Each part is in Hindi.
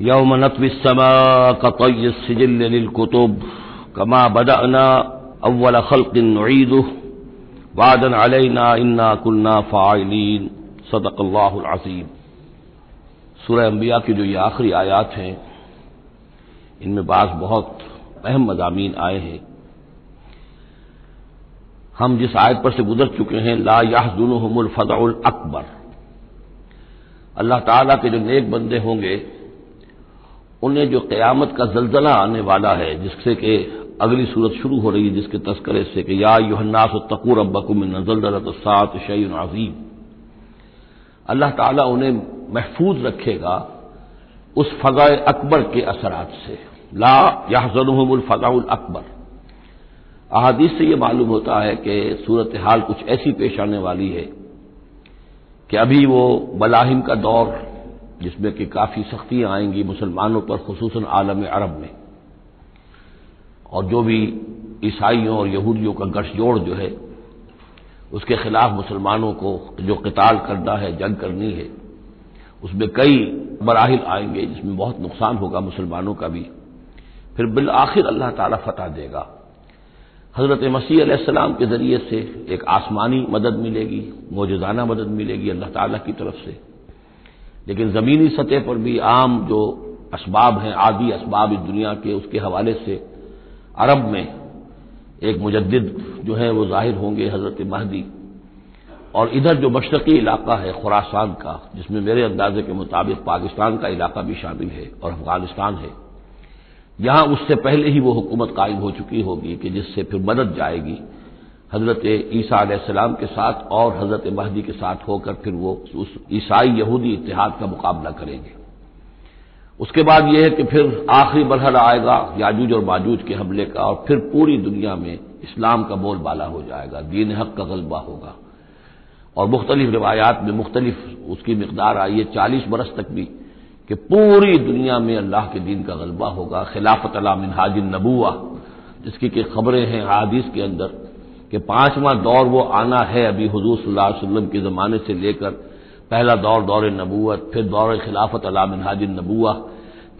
यौम नतविसमा कतय कमा बदअना अव्वल खल्किन नुईदुह वादन अलैना इन्ना कुन्ना फ़ाइलीन सदक़ल्लाहुल अज़ीम सूरह अंबिया की जो ये आखिरी आयात हैं इनमें बाज बहुत अहम मजामी आए हैं हम जिस आयत पर से गुजर चुके हैं ला याहजुनहुमुल फदाउल अकबर अल्लाह ताला के जो नेक बंदे होंगे उन्हें जो क़यामत का जलजला आने वाला है, जिससे कि अगली सूरत शुरू हो रही है, जिसके तस्करे से कि या युहन्नास तकूर अब्बकुम नजलदलत सात शयन अजीम। अल्लाह ताला उन्हें महफूज रखेगा उस फ़ज़ा अकबर के असरात से। ला याहजनहुमुल फजाउल अकबर। अहादीस से यह मालूम होता है कि सूरत हाल कुछ ऐसी पेश आने वाली है कि अभी वो बलाहिम का दौर जिसमें कि काफ़ी सख्तियाँ आएँगी मुसलमानों पर खसूस आलम अरब में। और जो भी ईसाइयों और यहूदियों का गठजोड़ जो है, उसके खिलाफ मुसलमानों को जो कताल करना है, जंग करनी है, उसमें कई मराहल आएँगे जिसमें बहुत नुकसान होगा मुसलमानों का भी। फिर बिल आखिर अल्लाह ताला फतह देगा। हज़रत मसीह सलाम के ज़रिए से एक आसमानी मदद मिलेगी, मौजूदाना मदद मिलेगी अल्लाह ताला की तरफ़ से। लेकिन ज़मीनी सतह पर भी आम जो इसबाब हैं, आदि इसबाब इस दुनिया के, उसके हवाले से अरब में एक मुजद जो है, वो ज़ाहिर होंगे हज़रत महदी। और इधर जो मशरकी इलाका है, खुरासान का, जिसमें मेरे अंदाजे के मुताबिक पाकिस्तान का इलाका भी शामिल है और अफ़गानिस्तान है, यहाँ उससे पहले ही वो हुकूमत कायम हो चुकी होगी कि जिससे फिर मदद जाएगी। हज़रत ईसा सलाम के साथ और हज़रत महदी के साथ होकर फिर वो उस ईसाई यहूदी इतिहाद का मुकाबला करेंगे। उसके बाद यह है कि फिर आखिरी मरहला आएगा याजूज और माजूज के हमले का और फिर पूरी दुनिया में इस्लाम का बोलबाला हो जाएगा, दीन हक का गलबा होगा। और मुख्तलिफ़ रिवायात में मुख्तलिफ़ उसकी मकदार आई है चालीस बरस तक भी कि पूरी दुनिया में अल्लाह के दीन का गलबा होगा। खिलाफत अला मिनहाजिन नबुआ जिसकी कि खबरें हैं हादिस के अंदर। कि पांचवा दौर वो आना है अभी हजूर सल्लल्लाहु के ज़माने से लेकर पहला दौर दौर नबूत फिर दौर खिलाफत अला मिनहाजिन नबुआ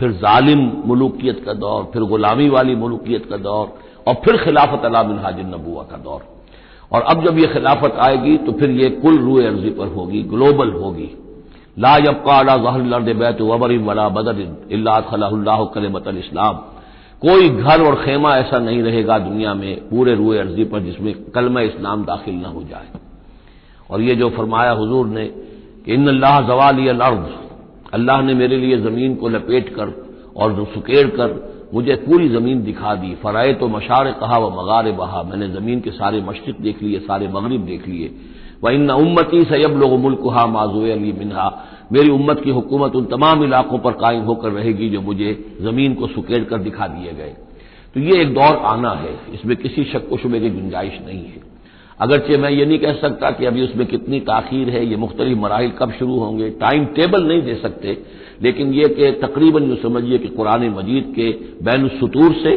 फिर जालिम मलूकियत का दौर, फिर गुलामी वाली मलूकियत का दौर, और फिर खिलाफत अला मिनहाजिन नबुआ का दौर। और अब जब यह खिलाफत आएगी तो फिर यह कुल रूए अर्जी पर होगी, ग्लोबल होगी। ला यबका अला जहर बैत वबरिन वला बदरिन इल्ला खलाह इस्लाम। कोई घर और खेमा ऐसा नहीं रहेगा दुनिया में पूरे रूए अर्जी पर जिसमें कलम इस्लाम दाखिल न हो जाए। और ये जो फरमाया हुजूर ने कि इन अल्लाह जवाल अर्ज़ अल्लाह ने मेरे लिए ज़मीन को लपेट कर और सुकेड़ कर मुझे पूरी ज़मीन दिखा दी। फराए तो मशार कहा व मगार बहा मैंने ज़मीन के सारे मशरक देख लिए, सारे मगरब देख लिए। व इन उम्मती सैब लोग मुल्क माजू अली मिनहा मेरी उम्मत की हुकूमत उन तमाम इलाकों पर कायम होकर रहेगी जो मुझे ज़मीन को सुकेड़ कर दिखा दिए गए। तो ये एक दौर आना है, इसमें किसी शक व शुबे की गुंजाइश नहीं है। अगरचे मैं ये नहीं कह सकता कि अभी उसमें कितनी ताखीर है, ये मुख्तलिफ़ मराहल कब शुरू होंगे, टाइम टेबल नहीं दे सकते, लेकिन यह कि तकरीबन जो समझिए कि कुरान मजीद के बैन सतूर से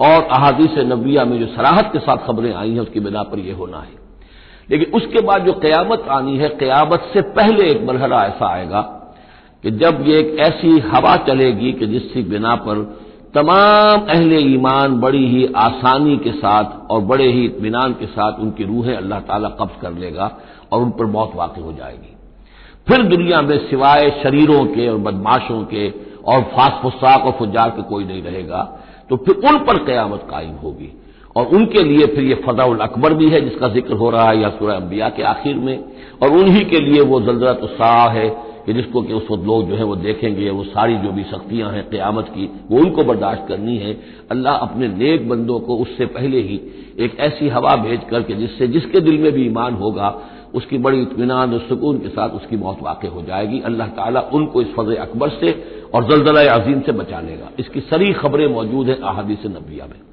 और अहादीस नबिया में जो सराहत के साथ खबरें आई हैं, उसकी बिना पर यह होना है। लेकिन उसके बाद जो कयामत आनी है, कयामत से पहले एक मरहला ऐसा आएगा कि जब ये एक ऐसी हवा चलेगी कि जिसकी बिना पर तमाम अहले ईमान बड़ी ही आसानी के साथ और बड़े ही इतमान के साथ उनकी रूहें अल्लाह ताला कब्ज कर लेगा और उन पर मौत वाक़ हो जाएगी। फिर दुनिया में सिवाय शरीरों के और बदमाशों के और फास फुसाक और फुजार के कोई नहीं रहेगा तो फिर उन पर क्यामत कायम होगी। और उनके लिए फिर ये फजाउल अकबर भी है, जिसका ज़िक्र हो रहा है या सूर्य अंबिया के आखिर में। और उन्हीं के लिए वो जल्जला तो है, कि जिसको कि उस वक्त लोग जो है वो देखेंगे, वो सारी जो भी सख्तियाँ हैं क्यामत की, वो उनको बर्दाश्त करनी है। अल्लाह अपने नेक बंदों को उससे पहले ही एक ऐसी हवा भेज करके, जिससे, जिसके दिल में भी ईमान होगा, उसकी बड़ी इतमान और सुकून के साथ उसकी मौत वाक़ हो जाएगी। अल्लाह ताला उनको इस फज अकबर से और जलजला अजीम से बचा लेगा। इसकी सरी खबरें मौजूद हैं अहादीस नबिया में।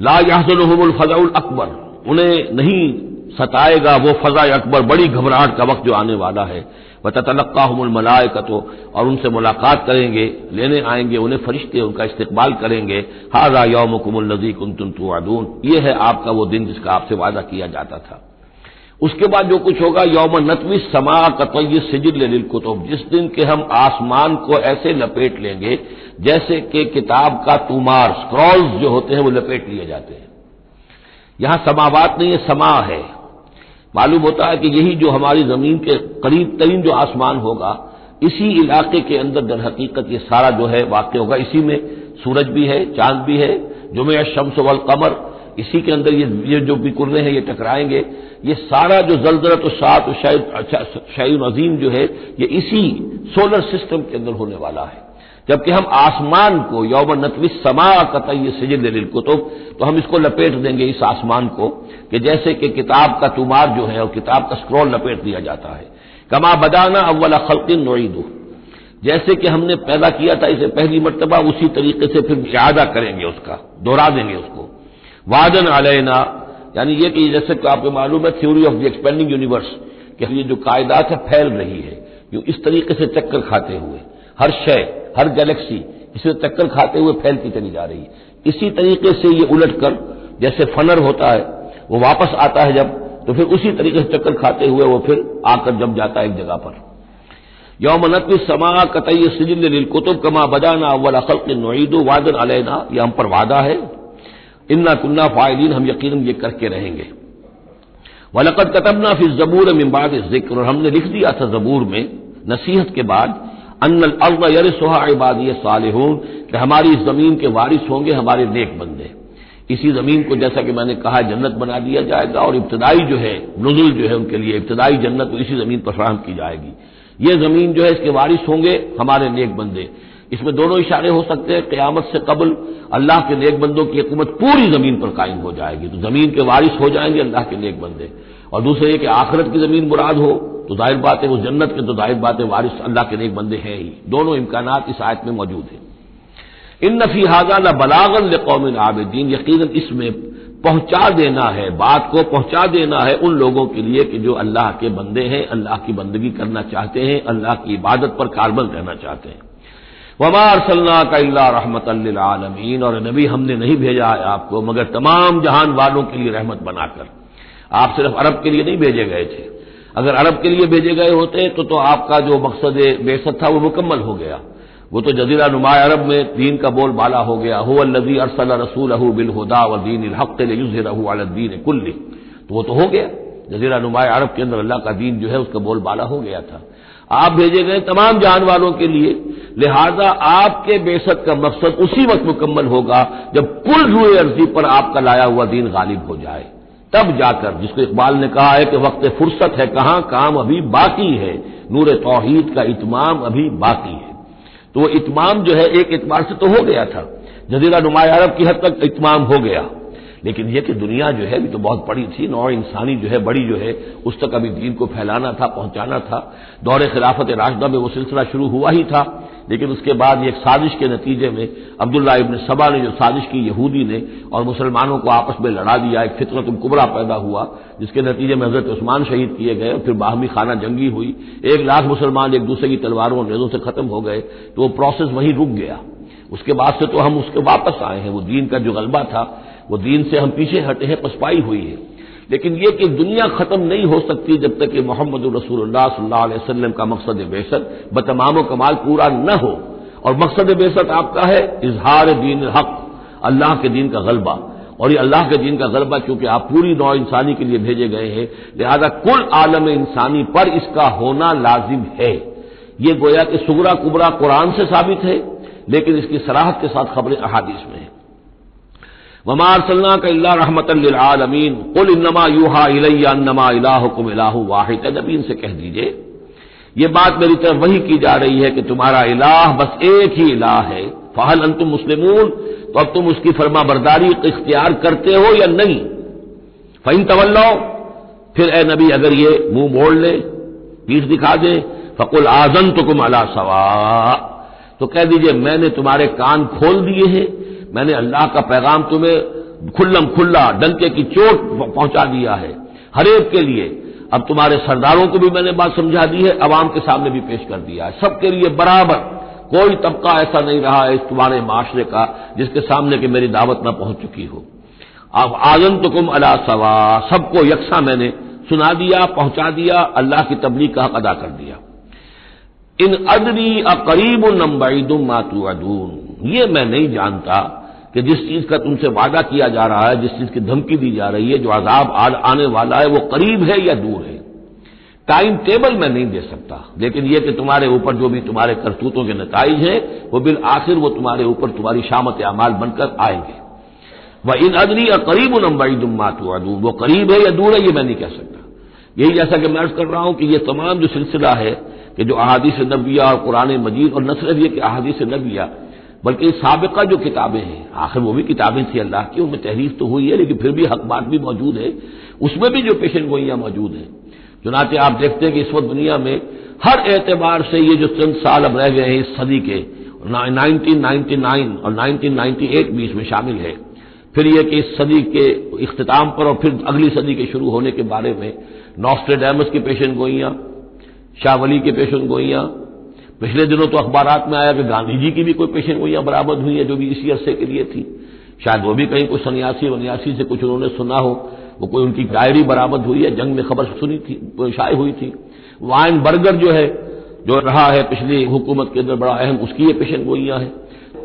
ला याहजल फजाउल अकबर। उन्हें नहीं सताएगा वो फजा अकबर, बड़ी घबराहट का वक्त जो आने वाला है। वह तलक्का मलाय का तो और उनसे मुलाकात करेंगे, लेने आएँगे, उन्हें फरिश्ते, उनका इस्तेमाल करेंगे। हाजा यौम कुमुल नजीक उन तुम ये है आपका वो दिन जिसका आपसे वादा किया जाता था। उसके बाद जो कुछ होगा, यौम नतवी समा कतय सिजिल कुतुब। जिस दिन के हम आसमान को ऐसे लपेट लेंगे, जैसे कि किताब का तुमार, स्क्रॉल्स जो होते हैं, वो लपेट लिए जाते हैं। यहाँ समावात नहीं है, समा है। मालूम होता है कि यही जो हमारी ज़मीन के करीब तरीन जो आसमान होगा, इसी इलाके के अंदर दर हकीकत ये सारा जो है वाक्य होगा। इसी में सूरज भी है, चाँद भी है, जुमे शम्स वल कमर इसी के अंदर ये ये जो भी हैं, ये टकराएँगे। ये सारा जो जलजरत सात शायद अजीम जो है, ये इसी सोलर सिस्टम के अंदर होने वाला है। जबकि हम आसमान को, यौम नतवी समा कतई सजिल कुतुब तो हम इसको लपेट देंगे इस आसमान को, कि जैसे कि किताब का तुमार जो है, और किताब का स्क्रॉल लपेट दिया जाता है। कमा बदाना अव्वल खलकिन नोईदू। जैसे कि हमने पैदा किया था इसे पहली मरतबा, उसी तरीके से फिर यादा करेंगे उसका, दोहरा देंगे उसको। वादन अलैना। यानी ये कि जैसे कि आपको मालूम है theory of the expanding universe कि ये जो कायदात है, फैल रही है। यूँ इस तरीके से चक्कर खाते हुए, हर शय हर गैलेक्सी इसे चक्कर खाते हुए फैलती चली जा रही है। इसी तरीके से ये उलट कर, जैसे फनर होता है, वो वापस आता है जब तो फिर उसी तरीके से चक्कर खाते हुए वो फिर आकर जम जाता है एक जगह पर। यौम नकवी समा कतई सिजिल कुतुब कमा बजाना अव्वल अखल के नईदो वादन अलैना। यह हम पर वादा है। इन्ना कुन्ना फायदीन, हम यकीन ये करके रहेंगे। वलकत कतबना फिर जबूर मिम्बाद ज़िक्र, और हमने लिख दिया था जबूर में नसीहत के बाद अन्न अर्द यर सोहा इबादी सालहून, कि हमारी इस ज़मीन के वारिस होंगे हमारे नेक बंदे। इसी ज़मीन को जैसा कि मैंने कहा, जन्नत बना दिया जाएगा, और इब्तदाई जो है, नजुल जो है उनके लिए, इब्तदाई जन्नत इसी ज़मीन पर फराहम की जाएगी। ये ज़मीन जो है, इसके वारिस होंगे हमारे नेक बंदे। इसमें दोनों इशारे हो सकते हैं, क्यामत से कबल अल्लाह के नेक बंदों की हुकूमत पूरी ज़मीन पर कायम हो जाएगी तो ज़मीन के वारिश हो जाएँगे अल्लाह के नेक बंदे। और दूसरे ये कि आखिरत की ज़मीन मुराद हो तो ज़ाहिर बात है वो जन्नत के तो ज़ाहिर बात है वारिस अल्लाह के नेक बंदे हैं ही। दोनों इम्कान इस आयत में मौजूद हैं। इन नफी हाजा न बलागन कौमिन आबदीन यकीन इसमें पहुँचा देना है, बात को पहुँचा देना है उन लोगों के लिए कि जो अल्लाह के बंदे हैं, अल्लाह की बंदगी करना चाहते हैं, अल्लाह की इबादत पर कारबल रहना चाहते हैं। वमा अरसल्ला का रहमत आलमीन। और नबी हमने नहीं भेजा है आपको मगर तमाम जहान वालों के लिए रहमत बनाकर। आप सिर्फ़ अरब के लिए नहीं भेजे गए थे। अगर अरब के लिए भेजे गए होते तो, तो आपका जो मकसद बेसत था वो मुकम्मल हो गया। वो तो जजीरा नुमा अरब में दीन का बोल बाला हो गया। हो अल्लजी अरसल रसूल बिल हुदा व दीन हक दीन कुल्ली। तो वो तो हो गया। जजीरा नुमा अरब के अंदर अल्लाह का दीन जो है उसका बोल बाला हो गया था। आप भेजे गए तमाम जान वालों के लिए, लिहाजा आपके बेसत का मकसद उसी वक्त मुकम्मल होगा जब कुल रूए अर्जी पर आपका लाया हुआ दीन गालिब हो जाए। तब जाकर, जिसको इकबाल ने कहा है कि वक्त फुर्सत है कहाँ, काम अभी बाकी है। नूर तोहहीद का इतमाम अभी बाकी है। तो वो इतमाम जो है, एक इतमार से तो हो गया था। जजीरा नुमा अरब की हद तक इतमाम हो गया। लेकिन यह कि दुनिया जो है, अभी तो बहुत बड़ी थी, नौ इंसानी जो है, बड़ी जो है, उस तक अभी दीन को फैलाना था, पहुंचाना था। दौरे खिलाफत राशदा में वो सिलसिला शुरू हुआ ही था, लेकिन उसके बाद एक साजिश के नतीजे में अब्दुल्ला इबन सबा ने जो साजिश की, यहूदी ने, और मुसलमानों को आपस में लड़ा दिया, एक फितरत कुबरा पैदा हुआ, जिसके नतीजे में हज़रत उस्मान शहीद किए गए, और फिर बाहमी खाना जंगी हुई। एक लाख मुसलमान एक दूसरे की तलवारों नेजों से खत्म हो गए तो वो प्रोसेस वहीं रुक गया। उसके बाद से तो हम उसके वापस आए हैं, वो दीन का जो गलबा था वो दीन से हम पीछे हटे हैं पसपाई हुई है। लेकिन यह कि दुनिया खत्म नहीं हो सकती जब तक कि मोहम्मद रसूलुल्लाह का मकसद बेसत बतमाम कमाल पूरा न हो। और मकसद बेसत आपका है, इजहार दीन हक, अल्लाह के दीन का गलबा। और ये अल्लाह के दीन का गलबा चूँकि आप पूरी नौ इंसानी के लिए भेजे गए हैं, लिहाजा कुल आलम इंसानी पर इसका होना लाजिम है। ये गोया कि सुगरा कुबरा कुरान से साबित है, लेकिन इसकी सराहत के साथ खबरें अहादीस में है। वमार सल्ला का अल्लाह रहमत आलमीन। कुल इन्नमा यूहा इलैया इलाहुकुम इलाहु वाहिद। नबी इनसे कह दीजिए, ये बात मेरी तरफ़ वही की जा रही है कि तुम्हारा इलाह बस एक ही इलाह है। फहल अंतुम मुस्लिमून तो अब तुम उसकी फर्मा बरदारी इख्तियार करते हो या नहीं? फ़ैन तवल्लो, फिर ए नबी अगर ये मुँह मोड़ ले, पीठ दिखा दे, फकुल आजन तो कुम अला सवा तो कह दीजिए, मैंने तुम्हारे कान खोल दिए हैं। मैंने अल्लाह का पैगाम तुम्हें खुल्लम खुल्ला डंके की चोट पहुँचा दिया है हरेक के लिए। अब तुम्हारे सरदारों को भी मैंने बात समझा दी है, अवाम के सामने भी पेश कर दिया है। सबके लिए बराबर, कोई तबका ऐसा नहीं रहा है इस तुम्हारे माशरे का जिसके सामने की मेरी दावत न पहुँच चुकी हो। अब आजन तो कुम अला सवा, सबको यकसा मैंने सुना दिया, पहुँचा दिया, अल्लाह की तबलीग का हक अदा कर दिया। इन अदरी अकरीब नम्बईदुम मातू अदून ये मैं नहीं जानता कि जिस चीज़ का तुमसे वादा किया जा रहा है, जिस चीज़ की धमकी दी जा रही है, जो आजाब आने वाला है, वो करीब है या दूर है? टाइम टेबल मैं नहीं दे सकता, लेकिन यह कि तुम्हारे ऊपर जो भी तुम्हारे करतूतों के नतज हैं, वो बिल आखिर वो तुम्हारे ऊपर तुम्हारी शामत अमाल बनकर आएँगे। वह इन अदनी और करीब नम्बाई दुम्मातू अदून वो करीब है या दूर है, ये मैं नहीं कह सकता। यही जैसा कि मैं अर्ज़ कर रहा हूँ कि यह तमाम जो सिलसिला है, कि जो अहादीस नबिया और कुरान मजीद और न सिर्फ़ यह कि अहादीस नबिया बल्कि सबका जो किताबें हैं, आखिर वो भी किताबें थी अल्लाह की, उनमें तहरीफ तो हुई है, लेकिन फिर भी हक बात भी मौजूद है। उसमें भी जो पेशन गोइयाँ मौजूद हैं। चुनाचे आप देखते हैं कि इस वक्त दुनिया में हर एतबार से ये जो चंद साल अब रह गए हैं, इस सदी के 1999 और 1998 भी इसमें शामिल है। फिर यह कि इस सदी के अख्ताम पर और फिर अगली सदी के शुरू होने के बारे में नॉस्ट्रेडामस की पेशन गोइयाँ, शाह वली की पेशन गोइयाँ पिछले दिनों तो अखबार में आया कि गांधी जी की भी कोई पेशन गोइयाँ बरामद हुई है जो भी इसी अरसे के लिए थी। शायद वो भी कहीं कोई सन्यासी वन्यासी से कुछ उन्होंने सुना हो। वो कोई उनकी डायरी बरामद हुई है, जंग में खबर सुनी थी शाये हुई थी। वाइन बर्गर जो है, जो रहा है पिछली हुकूमत के अंदर बड़ा अहम, उसकी ये पेशन गोइयाँ हैं।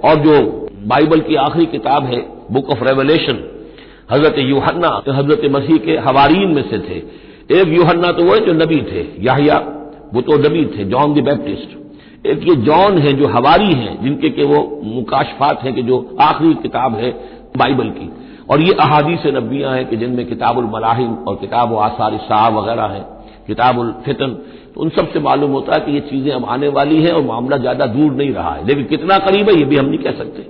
और जो बाइबल की आखिरी किताब है, बुक ऑफ़ रेवलेशन, हज़रत यूहन्ना, हज़रत मसीह के हवारीन में से थे। एक यूहन्ना तो वो जो नबी थे, याहिया, वो तो नबी थे, जॉन द बैप्टिस्ट। एक ये जॉन है जो हवारी हैं, जिनके के वो मुकाशफात हैं कि जो आखिरी किताब है बाइबल की। और ये अहादीस नबियाँ हैं कि जिनमें किताबुल मलाहिम और किताब आसार शाह वगैरह है, किताबुल फितन। तो उन सबसे मालूम होता है कि ये चीज़ें अब आने वाली हैं और मामला ज़्यादा दूर नहीं रहा है। लेकिन कितना करीब है, ये भी हम नहीं कह सकते।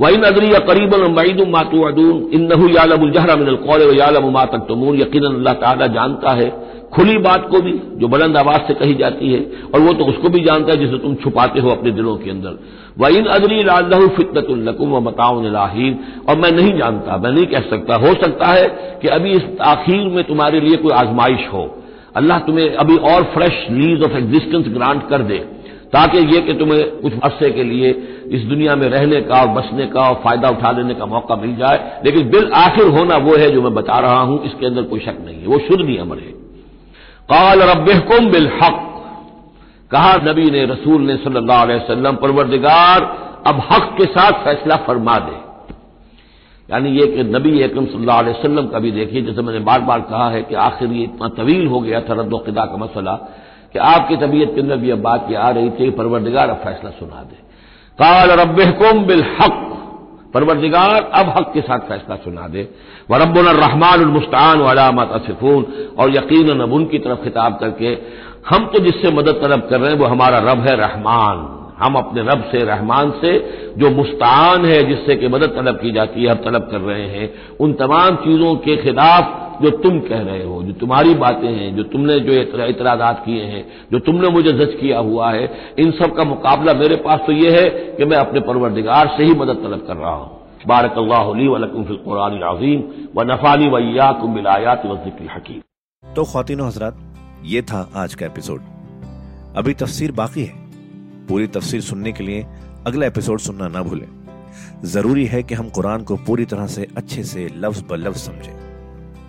वही नजरी या करीब मैदुम मातू अदून इन नहू यालमजहरा मिनल कौल यालम मा तक तमून यकीन अल्लाह ताला जानता है खुली बात को भी, जो बुलंद आवाज़ से कही जाती है, और वो तो उसको भी जानता है जिसे तुम छुपाते हो अपने दिलों के अंदर। वह इन अदरी लालहू फितनतुल्लकुम व मताउन और मैं नहीं जानता, मैं नहीं कह सकता, हो सकता है कि अभी इस आखिर में तुम्हारे लिए कोई आजमाइश हो। अल्लाह तुम्हें अभी और fresh lease of existence grant कर दे, ताकि ये कि तुम्हें कुछ अरसे के लिए इस दुनिया में रहने का और बसने का और फ़ायदा उठा लेने का मौका मिल जाए। लेकिन बिल आखिर होना वो है जो मैं बता रहा हूँ, इसके अंदर कोई शक नहीं है। वो शुद्ध नियम है। काल रबकुम बिल हक कहा नबी ने, रसूल ने सल्लल्लाहु अलैहि वसल्लम, परवरदिगार, अब हक के साथ फैसला फरमा दे। यानी ये कि नबी एकम सल्लल्लाहु अलैहि वसल्लम का भी देखिए, जैसे मैंने बार बार कहा है कि आखिर ये इतना तवील हो गया था रद्दा का मसला, कि आपकी तबीयत के अंदर भी अब बात यह आ रही थी परवरदिगार, अब फैसला सुना दे। काल रबकुम बिल हक परवरदिगार, अब हक के साथ फैसला सुना दे। व रबुल रहमान मुस्तान वलामत असफून, और यकीन अब उनकी तरफ़ खिताब करके, हम तो जिससे मदद तलब कर रहे हैं, वो हमारा रब है रहमान। हम अपने रब से, रहमान से, जो मुस्तान है, जिससे कि मदद तलब की जाती है हम तलब कर रहे हैं। उन तमाम चीज़ों के खिलाफ जो तुम कह रहे हो, जो तुम्हारी बातें हैं, जो तुमने जो इतराजात किए हैं, जो तुमने मुझे जज किया हुआ है, इन सब का मुकाबला मेरे पास तो यह है कि मैं अपने परवरदिगार से ही मदद तलब कर रहा हूँ। बारक अजीम व नफानी वैयाकुम बिलायात वजिक्र हकीम। तो खातिन हजरात, ये था आज का एपिसोड। अभी तफसीर बाकी है। पूरी तफसीर सुनने के लिए अगला एपिसोड सुनना ना भूलें। ज़रूरी है कि हम कुरान को पूरी तरह से अच्छे से लफ्ज ब लफ्ज समझें।